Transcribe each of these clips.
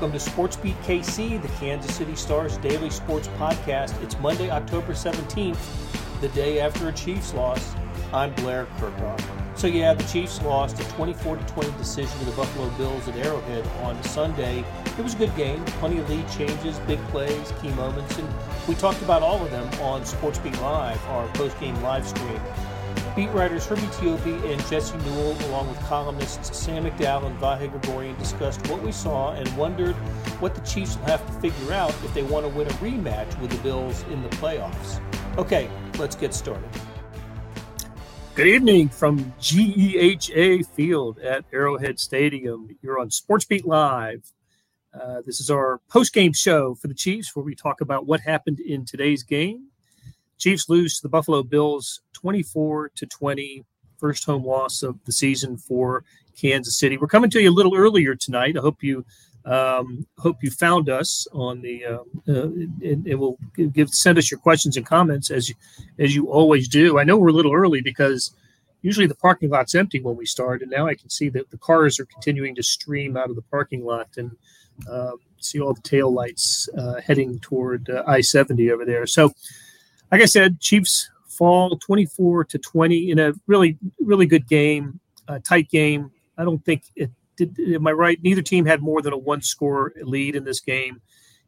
Welcome to Sports Beat KC, the Kansas City Stars daily sports podcast. It's Monday, October 17th, the day after a Chiefs loss. I'm Blair Kerkhoff. So yeah, the Chiefs lost a 24 20 decision to the Buffalo Bills at Arrowhead on Sunday. It was a good game, plenty of lead changes, big plays, key moments, and we talked about all of them on Sports Beat Live, our post-game live stream. Beat writers Herbie Teope and Jesse Newell, along with columnists Sam McDowell and Vahe Gregorian, discussed what we saw and wondered what the Chiefs will have to figure out if they want to win a rematch with the Bills in the playoffs. Okay, let's get started. Good evening from GEHA Field at Arrowhead Stadium. You're on Sports Beat Live. Uh, this is our post-game show for the Chiefs, where we talk about what happened in today's game Chiefs lose to the Buffalo Bills 24 to 20, first home loss of the season for Kansas City. We're coming to you a little earlier tonight. I hope you um, hope you found us on the uh, uh, and, and we'll give send us your questions and comments as you as you always do. I know we're a little early because usually the parking lot's empty when we start, and now I can see that the cars are continuing to stream out of the parking lot and uh, see all the tail lights uh, heading toward uh, I seventy over there. So like I said, Chiefs fall 24 to 20 in a really, really good game, a tight game. I don't think it did. Am I right? Neither team had more than a one score lead in this game.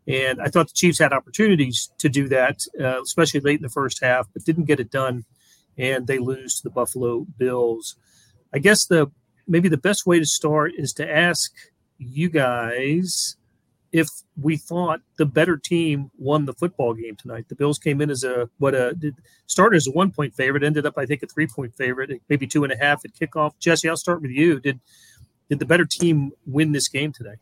And I thought the Chiefs had opportunities to do that, uh, especially late in the first half, but didn't get it done. And they lose to the Buffalo Bills. I guess the maybe the best way to start is to ask you guys if we thought the better team won the football game tonight. The Bills came in as a what a started as a one point favorite, ended up I think a three point favorite, maybe two and a half at kickoff. Jesse, I'll start with you. Did did the better team win this game today?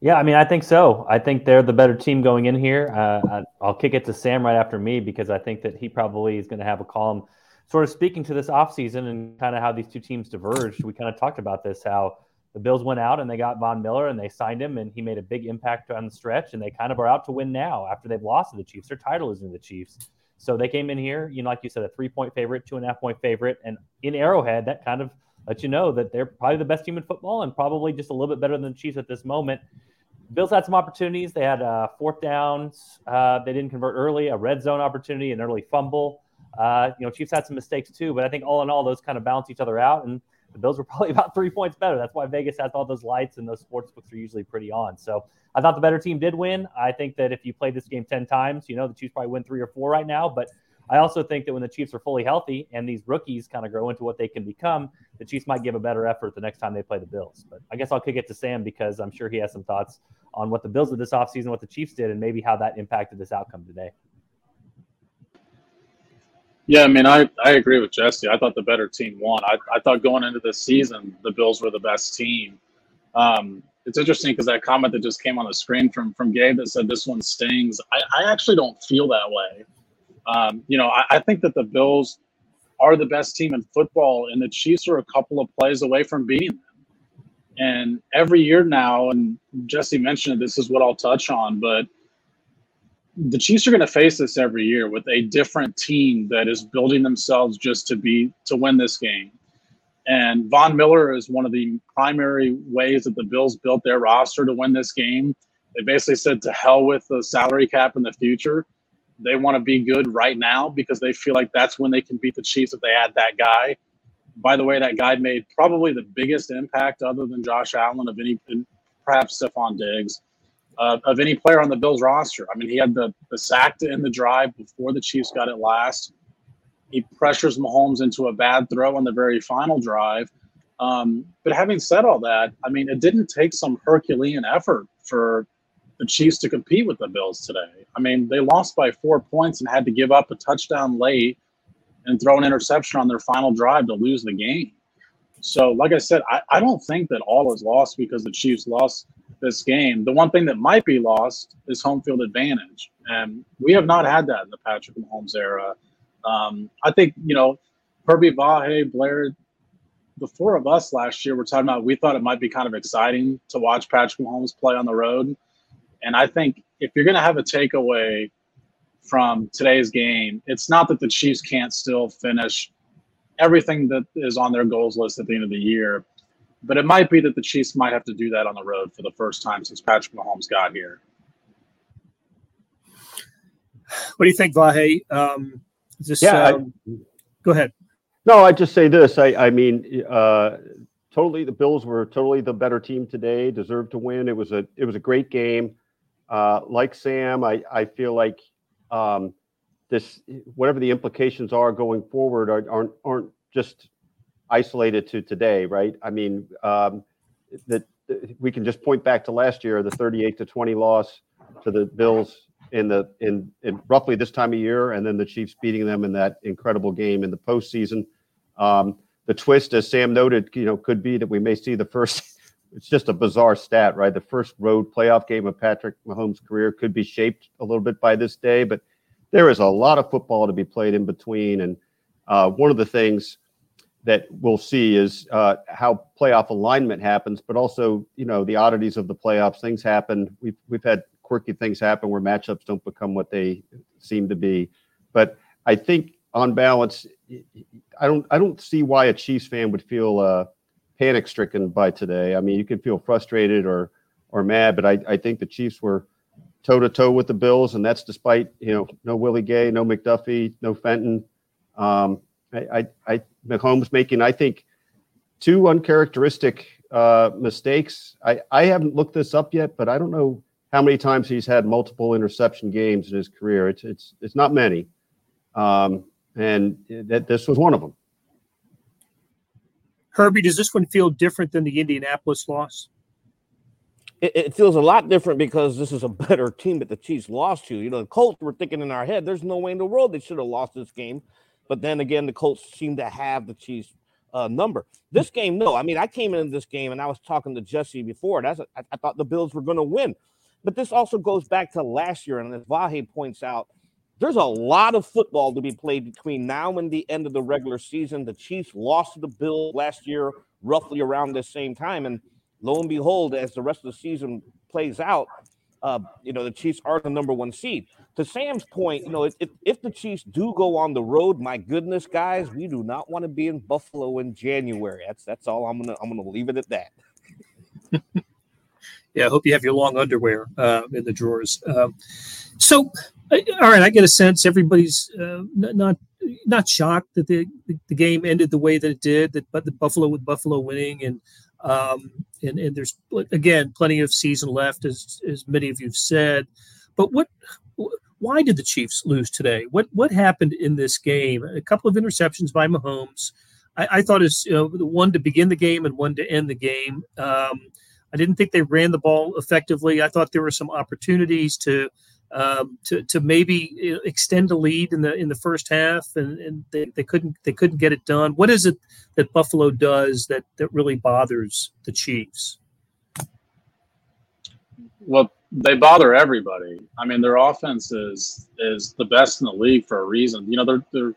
Yeah, I mean, I think so. I think they're the better team going in here. Uh, I'll kick it to Sam right after me because I think that he probably is going to have a column sort of speaking to this offseason and kind of how these two teams diverged. We kind of talked about this, how the Bills went out and they got Von Miller and they signed him and he made a big impact on the stretch and they kind of are out to win now after they've lost to the Chiefs. Their title is in the Chiefs. So they came in here, you know, like you said, a three point favorite, two and a half point favorite. And in Arrowhead, that kind of lets you know that they're probably the best team in football and probably just a little bit better than the Chiefs at this moment. Bills had some opportunities. They had uh, fourth downs. Uh, they didn't convert early, a red zone opportunity, an early fumble. Uh, you know, Chiefs had some mistakes too, but I think all in all, those kind of balance each other out. And the Bills were probably about three points better. That's why Vegas has all those lights and those sports books are usually pretty on. So I thought the better team did win. I think that if you play this game 10 times, you know, the Chiefs probably win three or four right now. But I also think that when the Chiefs are fully healthy and these rookies kind of grow into what they can become, the Chiefs might give a better effort the next time they play the Bills. But I guess I'll kick it to Sam because I'm sure he has some thoughts on what the Bills did this offseason, what the Chiefs did, and maybe how that impacted this outcome today. Yeah, I mean, I, I agree with Jesse. I thought the better team won. I, I thought going into this season, the Bills were the best team. Um, it's interesting because that comment that just came on the screen from from Gabe that said this one stings. I, I actually don't feel that way. Um, you know, I, I think that the Bills are the best team in football, and the Chiefs are a couple of plays away from beating them. And every year now, and Jesse mentioned it, this is what I'll touch on, but the Chiefs are going to face this every year with a different team that is building themselves just to be to win this game. And Von Miller is one of the primary ways that the Bills built their roster to win this game. They basically said to hell with the salary cap in the future. They want to be good right now because they feel like that's when they can beat the Chiefs if they add that guy. By the way, that guy made probably the biggest impact other than Josh Allen of any, perhaps Stefon Diggs uh, of any player on the Bills roster. I mean, he had the, the sack to end the drive before the Chiefs got it last. He pressures Mahomes into a bad throw on the very final drive. Um, but having said all that, I mean, it didn't take some Herculean effort for the Chiefs to compete with the Bills today. I mean, they lost by four points and had to give up a touchdown late and throw an interception on their final drive to lose the game. So, like I said, I, I don't think that all is lost because the Chiefs lost this game. The one thing that might be lost is home field advantage, and we have not had that in the Patrick Mahomes era. Um, I think you know, Herbie Vahe, Blair, the four of us last year were talking about. We thought it might be kind of exciting to watch Patrick Mahomes play on the road, and I think if you're going to have a takeaway from today's game, it's not that the Chiefs can't still finish everything that is on their goals list at the end of the year but it might be that the Chiefs might have to do that on the road for the first time since Patrick Mahomes got here. What do you think, Vahe? Um, this, yeah, um, I, go ahead. No, I just say this. I, I mean, uh, totally, the Bills were totally the better team today. Deserved to win. It was a it was a great game. Uh, like Sam, I I feel like um, this whatever the implications are going forward are, aren't aren't just isolated to today, right? I mean, um, that we can just point back to last year, the 38 to 20 loss to the Bills in the in, in roughly this time of year, and then the Chiefs beating them in that incredible game in the postseason. Um, the twist, as Sam noted, you know, could be that we may see the first. It's just a bizarre stat, right? The first road playoff game of Patrick Mahomes' career could be shaped a little bit by this day, but there is a lot of football to be played in between. And uh, one of the things that we'll see is uh, how playoff alignment happens, but also you know the oddities of the playoffs. Things happen. We've we've had quirky things happen where matchups don't become what they seem to be. But I think on balance, I don't I don't see why a Chiefs fan would feel uh, panic stricken by today. I mean, you can feel frustrated or or mad, but I, I think the Chiefs were toe to toe with the Bills, and that's despite you know no Willie Gay, no McDuffie, no Fenton. Um, I, I, I Mahomes making, I think, two uncharacteristic uh, mistakes. I, I haven't looked this up yet, but I don't know how many times he's had multiple interception games in his career. It's it's it's not many, um, and that this was one of them. Herbie, does this one feel different than the Indianapolis loss? It, it, feels a lot different because this is a better team that the Chiefs lost to. You know, the Colts were thinking in our head, there's no way in the world they should have lost this game. But then again, the Colts seem to have the Chiefs uh, number. This game, no. I mean, I came into this game and I was talking to Jesse before. That's a, I, I thought the Bills were going to win. But this also goes back to last year. And as Vahe points out, there's a lot of football to be played between now and the end of the regular season. The Chiefs lost to the Bills last year, roughly around this same time. And lo and behold, as the rest of the season plays out, uh, you know, the Chiefs are the number one seed. To Sam's point, you know, if, if the Chiefs do go on the road, my goodness, guys, we do not want to be in Buffalo in January. That's that's all I'm gonna I'm gonna leave it at that. yeah, I hope you have your long underwear uh, in the drawers. Um, so, all right, I get a sense everybody's uh, not not shocked that the, the game ended the way that it did. That but the Buffalo with Buffalo winning and um, and, and there's again plenty of season left, as as many of you've said. But what, why did the Chiefs lose today? What what happened in this game? A couple of interceptions by Mahomes. I, I thought is you know, one to begin the game and one to end the game. Um, I didn't think they ran the ball effectively. I thought there were some opportunities to um, to to maybe extend a lead in the in the first half, and, and they, they couldn't they couldn't get it done. What is it that Buffalo does that that really bothers the Chiefs? Well, they bother everybody. I mean, their offense is is the best in the league for a reason. You know, they're they're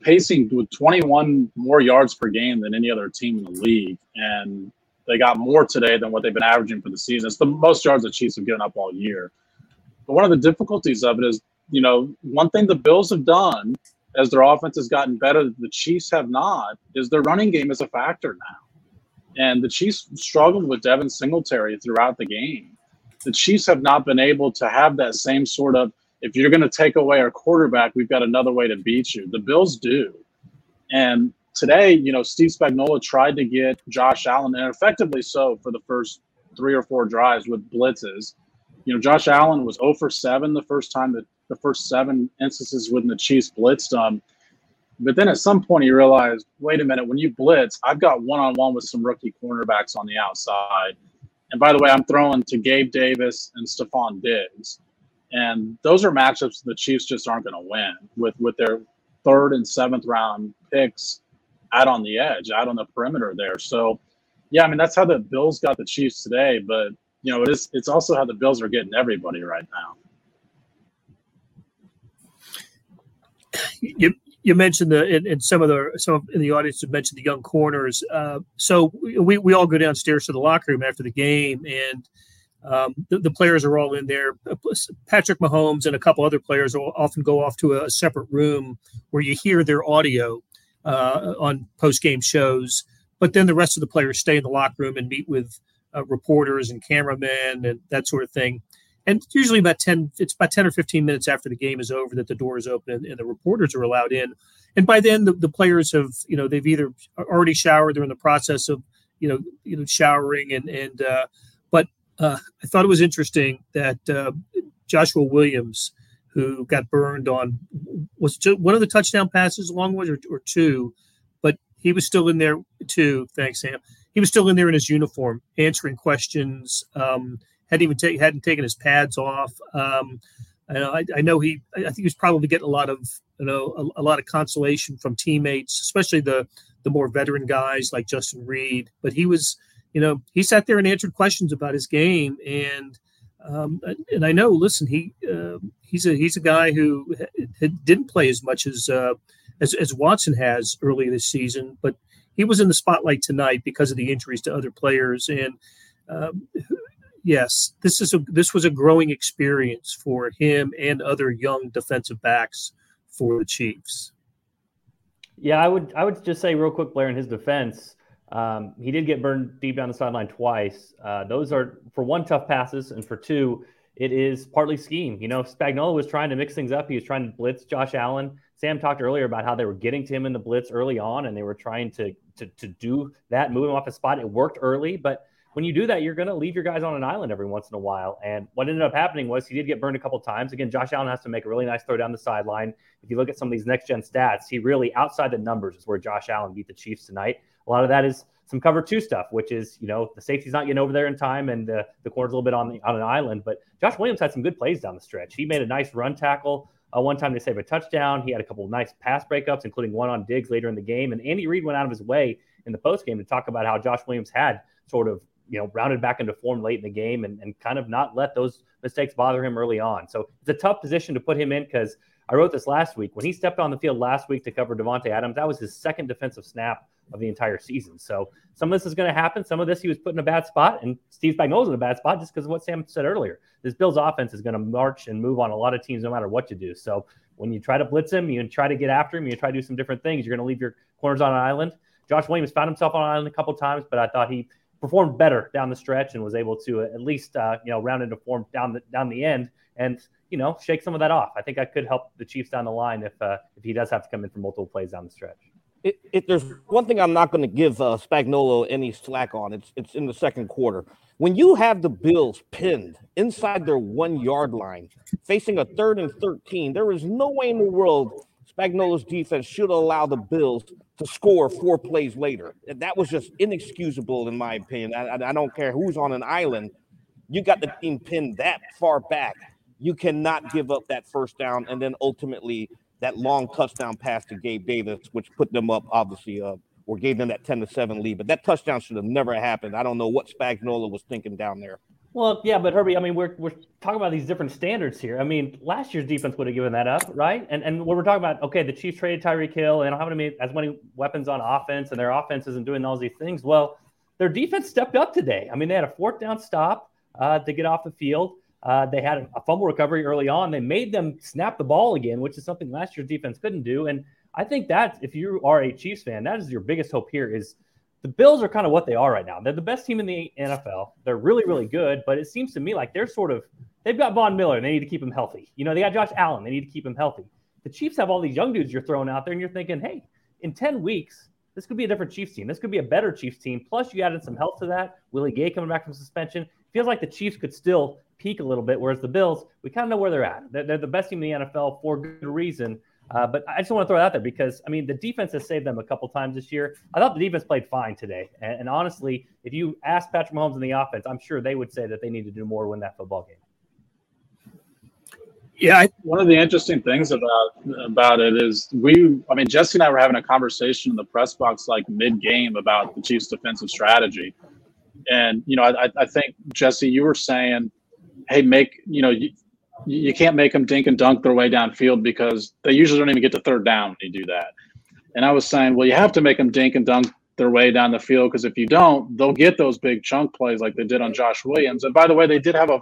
pacing with 21 more yards per game than any other team in the league, and they got more today than what they've been averaging for the season. It's the most yards the Chiefs have given up all year. But one of the difficulties of it is, you know, one thing the Bills have done as their offense has gotten better, the Chiefs have not, is their running game is a factor now. And the Chiefs struggled with Devin Singletary throughout the game. The Chiefs have not been able to have that same sort of, if you're going to take away our quarterback, we've got another way to beat you. The Bills do. And today, you know, Steve Spagnuolo tried to get Josh Allen, and effectively so for the first three or four drives with blitzes you know, Josh Allen was 0 for 7 the first time that the first seven instances when the Chiefs blitzed him. But then at some point he realized, wait a minute, when you blitz, I've got one on one with some rookie cornerbacks on the outside. And by the way, I'm throwing to Gabe Davis and Stefon Diggs. And those are matchups the Chiefs just aren't going to win with with their third and seventh round picks out on the edge, out on the perimeter there. So, yeah, I mean that's how the Bills got the Chiefs today. But you know, it is. It's also how the Bills are getting everybody right now. You you mentioned the and, some of the some of in the audience have mentioned the young corners. Uh, so we we all go downstairs to the locker room after the game, and um, the, the, players are all in there. Patrick Mahomes and a couple other players will often go off to a, separate room where you hear their audio uh, on post game shows but then the rest of the players stay in the locker room and meet with uh, reporters and cameramen and that sort of thing. And usually about 10, it's about 10 or 15 minutes after the game is over that the door is open and, and the reporters are allowed in. And by then the, the players have, you know, they've either already showered, they're in the process of, you know, you know, showering and, and, uh, but uh, I thought it was interesting that uh, Joshua Williams, who got burned on, was one of the touchdown passes, long one or, or two, he was still in there too. Thanks, Sam he was still in there in his uniform, answering questions. Um, hadn't even take, hadn't taken his pads off. Um, I, I, know he. I think he was probably getting a lot of you know a, a, lot of consolation from teammates, especially the the more veteran guys like Justin Reid. But he was, you know, he sat there and answered questions about his game, and um, and I know. Listen, he uh, he's a he's a guy who didn't play as much as, uh, as as Watson has early this season, but he was in the spotlight tonight because of the injuries to other players. And um, yes, this is a this was a growing experience for him and other young defensive backs for the Chiefs. Yeah, I would I would just say real quick, Blair, in his defense, um, he did get burned deep down the sideline twice. Uh, those are for one tough passes, and for two, it is partly scheme. You know, Spagnuolo was trying to mix things up. He was trying to blitz Josh Allen. Sam talked earlier about how they were getting to him in the blitz early on, and they were trying to to, to do that, move him off his spot. It worked early, but when you do that, you're going to leave your guys on an island every once in a while. And what ended up happening was he did get burned a couple times. Again, Josh Allen has to make a really nice throw down the sideline. If you look at some of these next gen stats, he really outside the numbers is where Josh Allen beat the Chiefs tonight. A lot of that is some cover two stuff, which is you know the safety's not getting over there in time, and the the corner's a little bit on the on an island. But Josh Williams had some good plays down the stretch. He made a nice run tackle. Uh, one time to save a touchdown. He had a couple of nice pass breakups, including one on Diggs later in the game. And Andy Reid went out of his way in the post game to talk about how Josh Williams had sort of you know rounded back into form late in the game and, and kind of not let those mistakes bother him early on. So it's a tough position to put him in because I wrote this last week when he stepped on the field last week to cover Davante Adams. That was his second defensive snap of the entire season. So some of this is going to happen. Some of this he was put in a bad spot, and Steve Spagnuolo's in a bad spot just because of what Sam said earlier. This Bills offense is going to march and move on a lot of teams no matter what you do. So when you try to blitz him, you try to get after him, you try to do some different things. You're going to leave your corners on an island. Josh Williams found himself on an island a couple times, but I thought he performed better down the stretch and was able to at least uh, you know round into form down the down the end and you know shake some of that off. I think I could help the Chiefs down the line if uh, if he does have to come in for multiple plays down the stretch. It, it, there's one thing I'm not going to give uh, Spagnuolo any slack on. It's it's in the second quarter. When you have the Bills pinned inside their one yard line, facing a third and 13, there is no way in the world Spagnuolo's defense should allow the Bills to score four plays later. That was just inexcusable, in my opinion. I, I don't care who's on an island. You got the team pinned that far back. You cannot give up that first down and then ultimately that long touchdown pass to Gabe Davis, which put them up, obviously, uh, or gave them that 10 to 7 lead. But that touchdown should have never happened. I don't know what Spagnuolo was thinking down there. Well, yeah, but Herbie, I mean, we're, we're talking about these different standards here. I mean, last year's defense would have given that up, right? And and when we're talking about, okay, the Chiefs traded Tyreek Hill, and don't have any, as many weapons on offense, and their offense isn't doing all these things. Well, their defense stepped up today. I mean, they had a fourth down stop uh, to get off the field. Uh, they had a fumble recovery early on. They made them snap the ball again, which is something last year's defense couldn't do. And I think that if you are a Chiefs fan, that is your biggest hope here is the Bills are kind of what they are right now. They're the best team in the NFL. They're really, really good, but it seems to me like they're sort of they've got Von Miller and they need to keep him healthy. You know, they got Josh Allen, they need to keep him healthy. The Chiefs have all these young dudes you're throwing out there, and you're thinking, hey, in 10 weeks, this could be a different Chiefs team. This could be a better Chiefs team. Plus, you added some health to that. Willie Gay coming back from suspension. Feels like the Chiefs could still peak a little bit, whereas the Bills, we kind of know where they're at. They're, they're the best team in the NFL for good reason. Uh, but I just want to throw it out there because I mean the defense has saved them a couple times this year. I thought the defense played fine today, and, and honestly, if you ask Patrick Mahomes in the offense, I'm sure they would say that they need to do more to win that football game. Yeah, one of the interesting things about about it is we. I mean, Jesse and I were having a conversation in the press box like mid game about the Chiefs' defensive strategy, and you know, I, I think Jesse, you were saying, "Hey, make you know." You, you can't make them dink and dunk their way downfield because they usually don't even get to third down when you do that. And I was saying, well, you have to make them dink and dunk their way down the field because if you don't, they'll get those big chunk plays like they did on Josh Williams. And by the way, they did have a,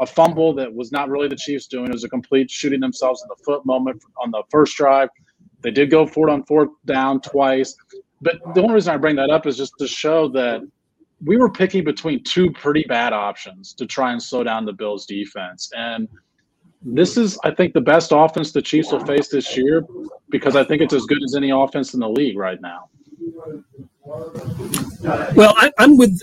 a fumble that was not really the Chiefs doing. It was a complete shooting themselves in the foot moment on the first drive. They did go it on fourth down twice. But the only reason I bring that up is just to show that we were picking between two pretty bad options to try and slow down the Bills defense. And this is, I think, the best offense the Chiefs will face this year because I think it's as good as any offense in the league right now. Well, I, am with.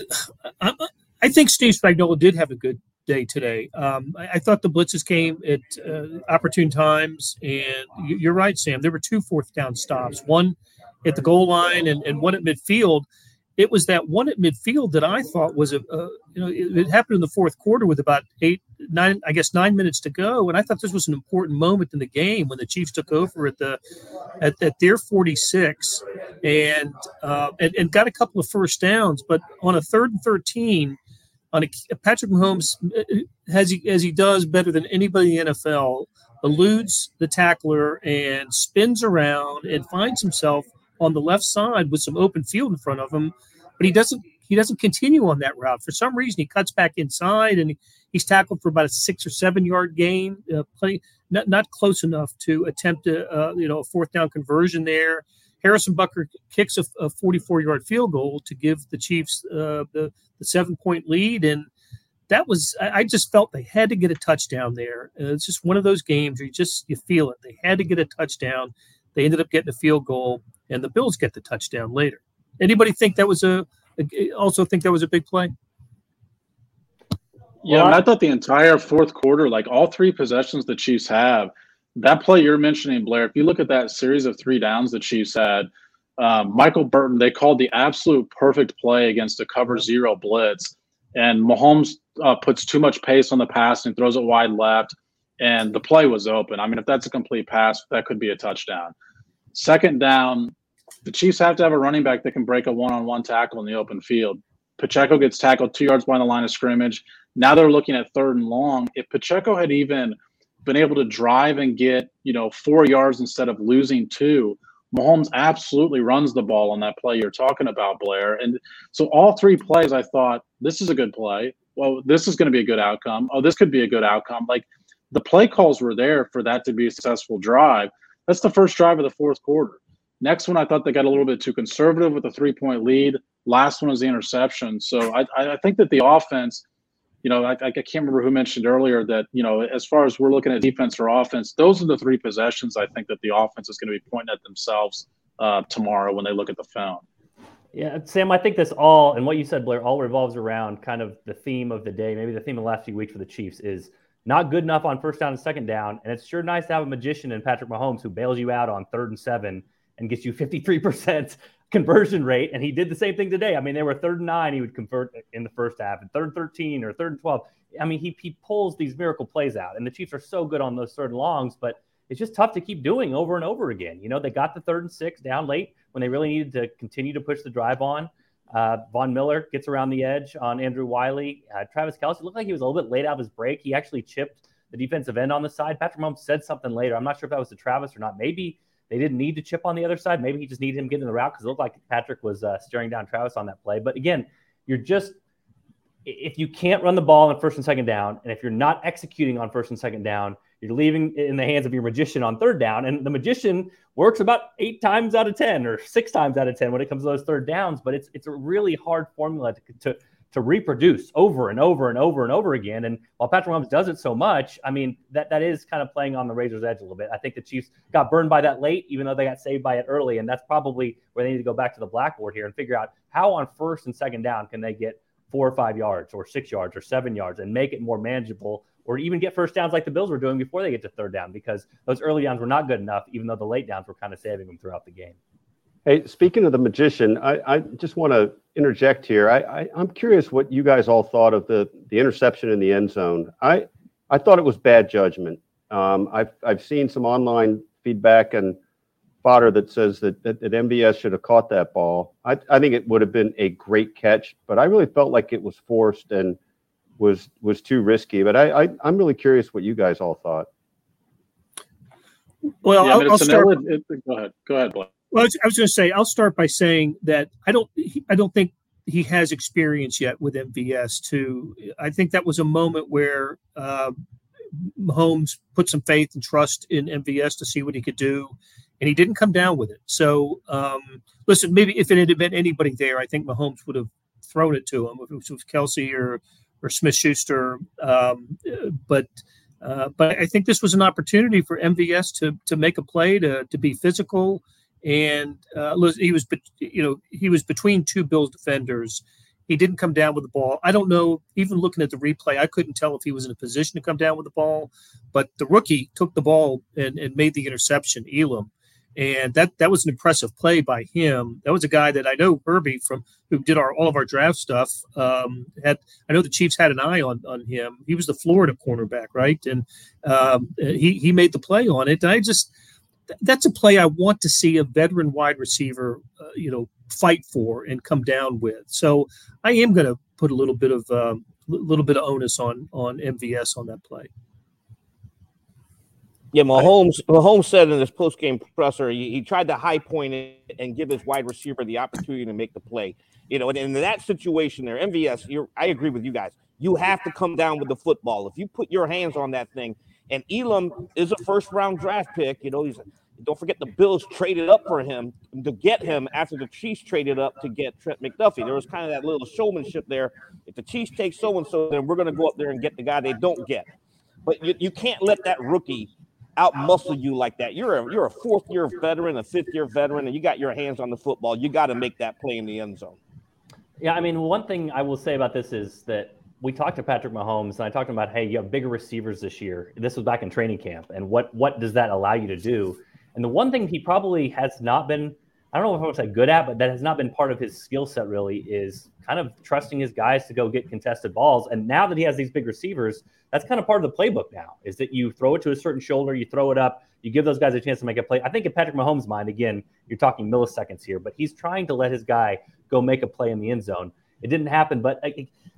I, I, think Steve Spagnuolo did have a good day today. Um, I, I, thought the blitzes came at uh, opportune times, and you're right, Sam. There were two fourth down stops. One at the goal line and, and one at midfield it was that one at midfield that I thought was a, a you know it, it, happened in the fourth quarter with about eight nine I guess nine minutes to go. And I thought this was an important moment in the game when the Chiefs took over at the at, at their 46 and, uh, and and got a couple of first downs. But on a third and 13 on a Patrick Mahomes as he as he does better than anybody in the NFL eludes the tackler and spins around and finds himself on the left side with some open field in front of him, but he doesn't he doesn't continue on that route. For some reason, he cuts back inside and he's tackled for about a six or seven yard gain, uh, not, not close enough to attempt a uh, you know a fourth down conversion there. Harrison Butker kicks a, a 44 yard field goal to give the Chiefs uh, the, the seven point lead. And that was, I, I just felt they had to get a touchdown there. Uh, it's just one of those games where you just, you feel it. They had to get a touchdown. They ended up getting a field goal and the Bills get the touchdown later. Anybody think that was a, a also think that was a big play? Yeah, well, I thought the entire fourth quarter, like all three possessions the Chiefs have, that play you're mentioning, Blair. If you look at that series of three downs the Chiefs had, um, Michael Burton, they called the absolute perfect play against a cover zero blitz, and Mahomes uh, puts too much pace on the pass and throws it wide left, and the play was open. I mean, if that's a complete pass, that could be a touchdown. Second down, the Chiefs have to have a running back that can break a one-on-one tackle in the open field. Pacheco gets tackled two yards behind the line of scrimmage. Now they're looking at third and long. If Pacheco had even been able to drive and get, you know, four yards instead of losing two, Mahomes absolutely runs the ball on that play you're talking about, Blair. And so all three plays, I thought, this is a good play. Well, this is going to be a good outcome. Oh, this could be a good outcome. Like the play calls were there for that to be a successful drive. That's the first drive of the fourth quarter. Next one, I thought they got a little bit too conservative with a three point lead. Last one was the interception. So I, I think that the offense, you know, I, I can't remember who mentioned earlier that, you know, as far as we're looking at defense or offense, those are the three possessions I think that the offense is going to be pointing at themselves uh, tomorrow when they look at the film. Yeah, Sam, I think this all, and what you said, Blair, all revolves around kind of the theme of the day. Maybe the theme of the last few weeks for the Chiefs is not good enough on first down and second down. And it's sure nice to have a magician in Patrick Mahomes who bails you out on third and seven and gets you 53% conversion rate. And he did the same thing today. I mean, they were third and nine, he would convert in the first half, and third 13 or third and 12. I mean, he, he pulls these miracle plays out. And the Chiefs are so good on those third and longs, but it's just tough to keep doing over and over again. You know, they got the third and six down late when they really needed to continue to push the drive on. Uh, Von Miller gets around the edge on Andrew Wylie. Uh, Travis Kelce looked like he was a little bit late out of his break. He actually chipped the defensive end on the side. Patrick Mahomes said something later. I'm not sure if that was to Travis or not. Maybe they didn't need to chip on the other side. Maybe he just needed him getting the route because it looked like Patrick was uh, staring down Travis on that play. But again, you're just if you can't run the ball on first and second down, and if you're not executing on first and second down, you're leaving in the hands of your magician on third down. And the magician works about eight times out of ten or six times out of ten when it comes to those third downs. But it's it's a really hard formula to, to to reproduce over and over and over and over again. And while Patrick Mahomes does it so much, I mean that that is kind of playing on the razor's edge a little bit. I think the Chiefs got burned by that late, even though they got saved by it early, and that's probably where they need to go back to the blackboard here and figure out how on first and second down can they get four or five yards or six yards or seven yards and make it more manageable or even get first downs like the Bills were doing before they get to third down because those early downs were not good enough, even though the late downs were kind of saving them throughout the game. Hey, speaking of the magician, I, I just want to interject here. I, I, am curious what you guys all thought of the, the interception in the end zone. I, I thought it was bad judgment. Um, I've, I've seen some online feedback and fodder that says that, that, that MVS should have caught that ball. I, I think it would have been a great catch, but I really felt like it was forced and was was too risky. But I, I I'm really curious what you guys all thought. Well, yeah, I'll, I'll start. It, go ahead. Go ahead, Blake. Well, I was, going to say I'll start by saying that I don't I don't think he has experience yet with MVS. To I think that was a moment where uh, Mahomes put some faith and trust in MVS to see what he could do, and he didn't come down with it. So, um, listen, maybe if it had been anybody there, I think Mahomes would have thrown it to him, if it was Kelce or or Smith Schuster. Um, but uh, but I think this was an opportunity for MVS to to make a play, to to be physical, and uh, he was you know he was between two Bills defenders. He didn't come down with the ball. I don't know. Even looking at the replay, I couldn't tell if he was in a position to come down with the ball. But the rookie took the ball and, and made the interception, Elam and that that was an impressive play by him. That was a guy that I know Herbie from who did our all of our draft stuff. Um, had I know the Chiefs had an eye on on him. He was the Florida cornerback, right? And um, he he made the play on it. And I just that's a play I want to see a veteran wide receiver, uh, you know, fight for and come down with. So I am going to put a little bit of a um, little bit of onus on on MVS on that play. Yeah, Mahomes. Mahomes said in his post-game presser, he, he, tried to high point it and give his wide receiver the opportunity to make the play. You know, and in that situation there, MVS, I agree with you guys. You have to come down with the football. If you put your hands on that thing, and Elam is a first-round draft pick. You know, he's don't forget the Bills traded up for him to get him after the Chiefs traded up to get Trent McDuffie. There was kind of that little showmanship there. If the Chiefs take so and so, then we're going to go up there and get the guy they don't get. But you, you can't let that rookie out muscle you like that. You're a you're a fourth year veteran, a fifth year veteran, and you got your hands on the football. You got to make that play in the end zone. Yeah, I mean, one thing I will say about this is that we talked to Patrick Mahomes, and I talked about, hey, you have bigger receivers this year. This was back in training camp, and what what does that allow you to do? And the one thing he probably has not been, I don't know if I would say good at, but that has not been part of his skill set really is kind of trusting his guys to go get contested balls. And now that he has these big receivers, that's kind of part of the playbook now is that you throw it to a certain shoulder, you throw it up, you give those guys a chance to make a play. I think in Patrick Mahomes' mind, again, you're talking milliseconds here, but he's trying to let his guy go make a play in the end zone. It didn't happen, but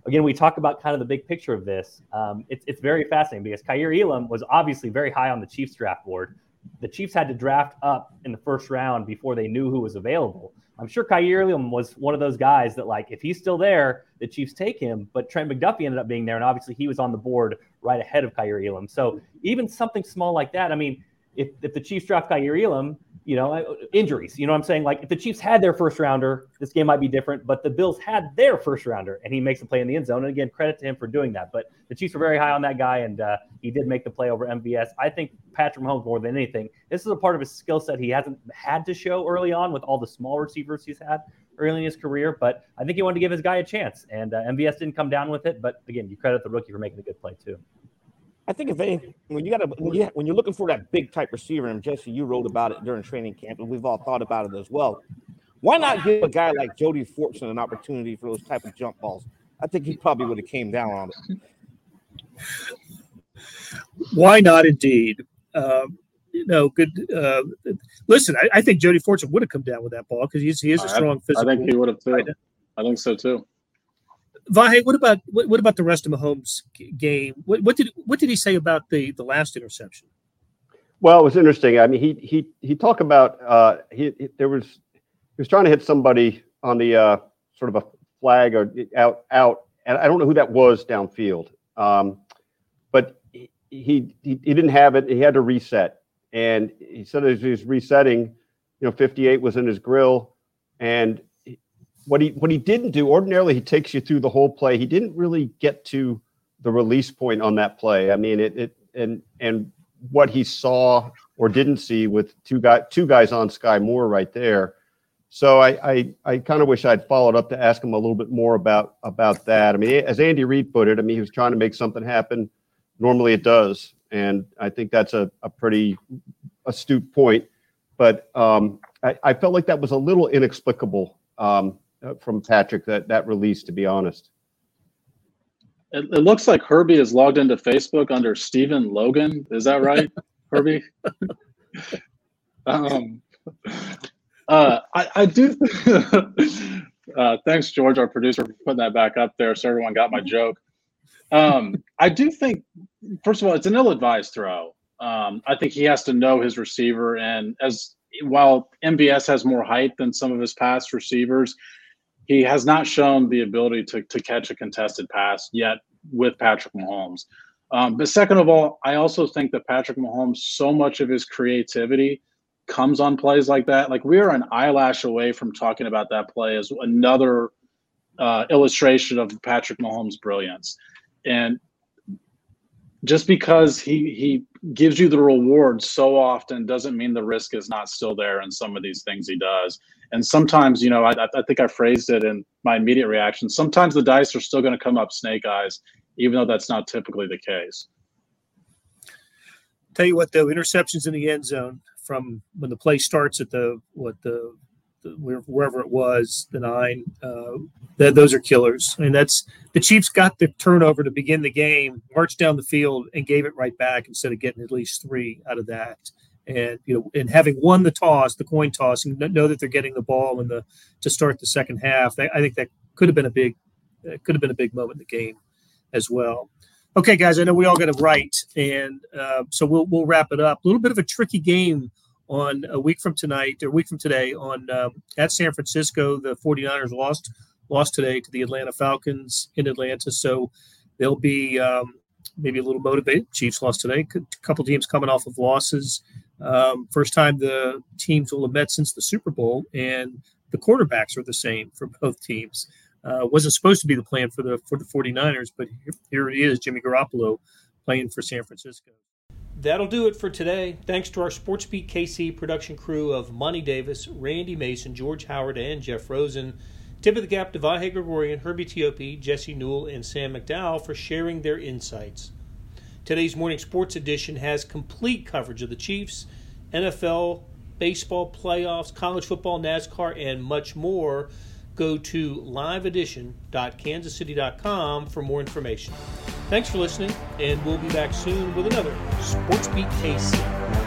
again, we talk about kind of the big picture of this. Um, it's, it's very fascinating because Kaiir Elam was obviously very high on the Chiefs draft board. The Chiefs had to draft up in the first round before they knew who was available. I'm sure Kaiir Elam was one of those guys that, like, if he's still there, the Chiefs take him. But Trent McDuffie ended up being there, and obviously he was on the board right ahead of Kaiir Elam. So even something small like that, I mean, if, if the Chiefs draft Kaiir Elam, you know, injuries. You know what I'm saying? Like if the Chiefs had their first rounder, this game might be different. But the Bills had their first rounder, and he makes a play in the end zone. And again, credit to him for doing that. But the Chiefs were very high on that guy, and uh, he did make the play over MVS. I think Patrick Mahomes more than anything. This is a part of his skill set he hasn't had to show early on with all the small receivers he's had early in his career. But I think he wanted to give his guy a chance, and uh, MVS didn't come down with it. But again, you credit the rookie for making a good play too. I think if any, when you got when, you, when you're looking for that big type receiver, and Jesse, you wrote about it during training camp, and we've all thought about it as well. Why not give a guy like Jody Fortson an opportunity for those type of jump balls? I think he probably would have came down on it. Why not, indeed? Um, you know, good. Uh, listen, I, I, think Jody Fortson would have come down with that ball because he's he is a strong physical. I think he would have too. I think so too. Vahe, what about what, what, about the rest of Mahomes' game? What, what, did what did he say about the the last interception? Well, it was interesting. I mean, he he he talked about uh, he, he, there was he was trying to hit somebody on the uh, sort of a flag or out out, and I don't know who that was downfield. Um, but he, he he didn't have it. He had to reset, and he said as he was resetting, you know, 58 was in his grill, and what he what he didn't do ordinarily he takes you through the whole play. He didn't really get to the release point on that play. I mean it, it and and what he saw or didn't see with two guy two guys on Skyy Moore right there. So i i, I kind of wish i'd followed up to ask him a little bit more about about that. I mean as andy reid put it i mean he was trying to make something happen. Normally it does. And i think that's a, a pretty astute point. But um, I, I felt like that was a little inexplicable um, uh, from Patrick that that release. To be honest, it, it, looks like Herbie is logged into Facebook under Stephen Logan. Is that right, Herbie? um, uh, I, I do. uh, thanks, George, our producer, for putting that back up there, so everyone got my joke. Um, I do think, first of all, it's an ill-advised throw. Um, I think he has to know his receiver, and as while MVS has more height than some of his past receivers, he has not shown the ability to, to catch a contested pass yet with Patrick Mahomes. Um, but second of all, I also think that Patrick Mahomes, so much of his creativity comes on plays like that. Like we are an eyelash away from talking about that play as another uh, illustration of Patrick Mahomes' brilliance. And just because he he gives you the reward so often doesn't mean the risk is not still there in some of these things he does. And sometimes, you know, I, I think I phrased it in my immediate reaction. Sometimes the dice are still going to come up snake eyes, even though that's not typically the case. Tell you what, though, interceptions in the end zone from when the play starts at the what the, the wherever it was the nine, uh, that those are killers. I mean, that's the Chiefs got the turnover to begin the game, marched down the field, and gave it right back instead of getting at least three out of that and you know, and having won the toss, the coin toss, and know that they're getting the ball in the to start the second half, I think that could have been a big, could have been a big moment in the game, as well. Okay, guys, I know we all got it right, and uh, so we'll we'll wrap it up. A little bit of a tricky game on a week from tonight or a week from today on um, at San Francisco. The 49ers lost lost today to the Atlanta Falcons in Atlanta, so they'll be um, maybe a little motivated. Chiefs lost today. A couple teams coming off of losses. Um, first time the teams will have met since the Super Bowl, and the quarterbacks are the same for both teams. Uh, wasn't supposed to be the plan for the for the 49ers, but here, here it is, Jimmy Garoppolo playing for San Francisco. That'll do it for today. Thanks to our SportsBeat KC production crew of Monty Davis, Randy Mason, George Howard, and Jeff Rosen. Tip of the cap to Vahe Gregorian, Herbie Teope, Jesse Newell, and Sam McDowell for sharing their insights. Today's morning sports edition has complete coverage of the Chiefs, NFL, baseball playoffs, college football, NASCAR, and much more. Go to liveedition.kansascity.com for more information. Thanks for listening, and we'll be back soon with another Sports Beat KC.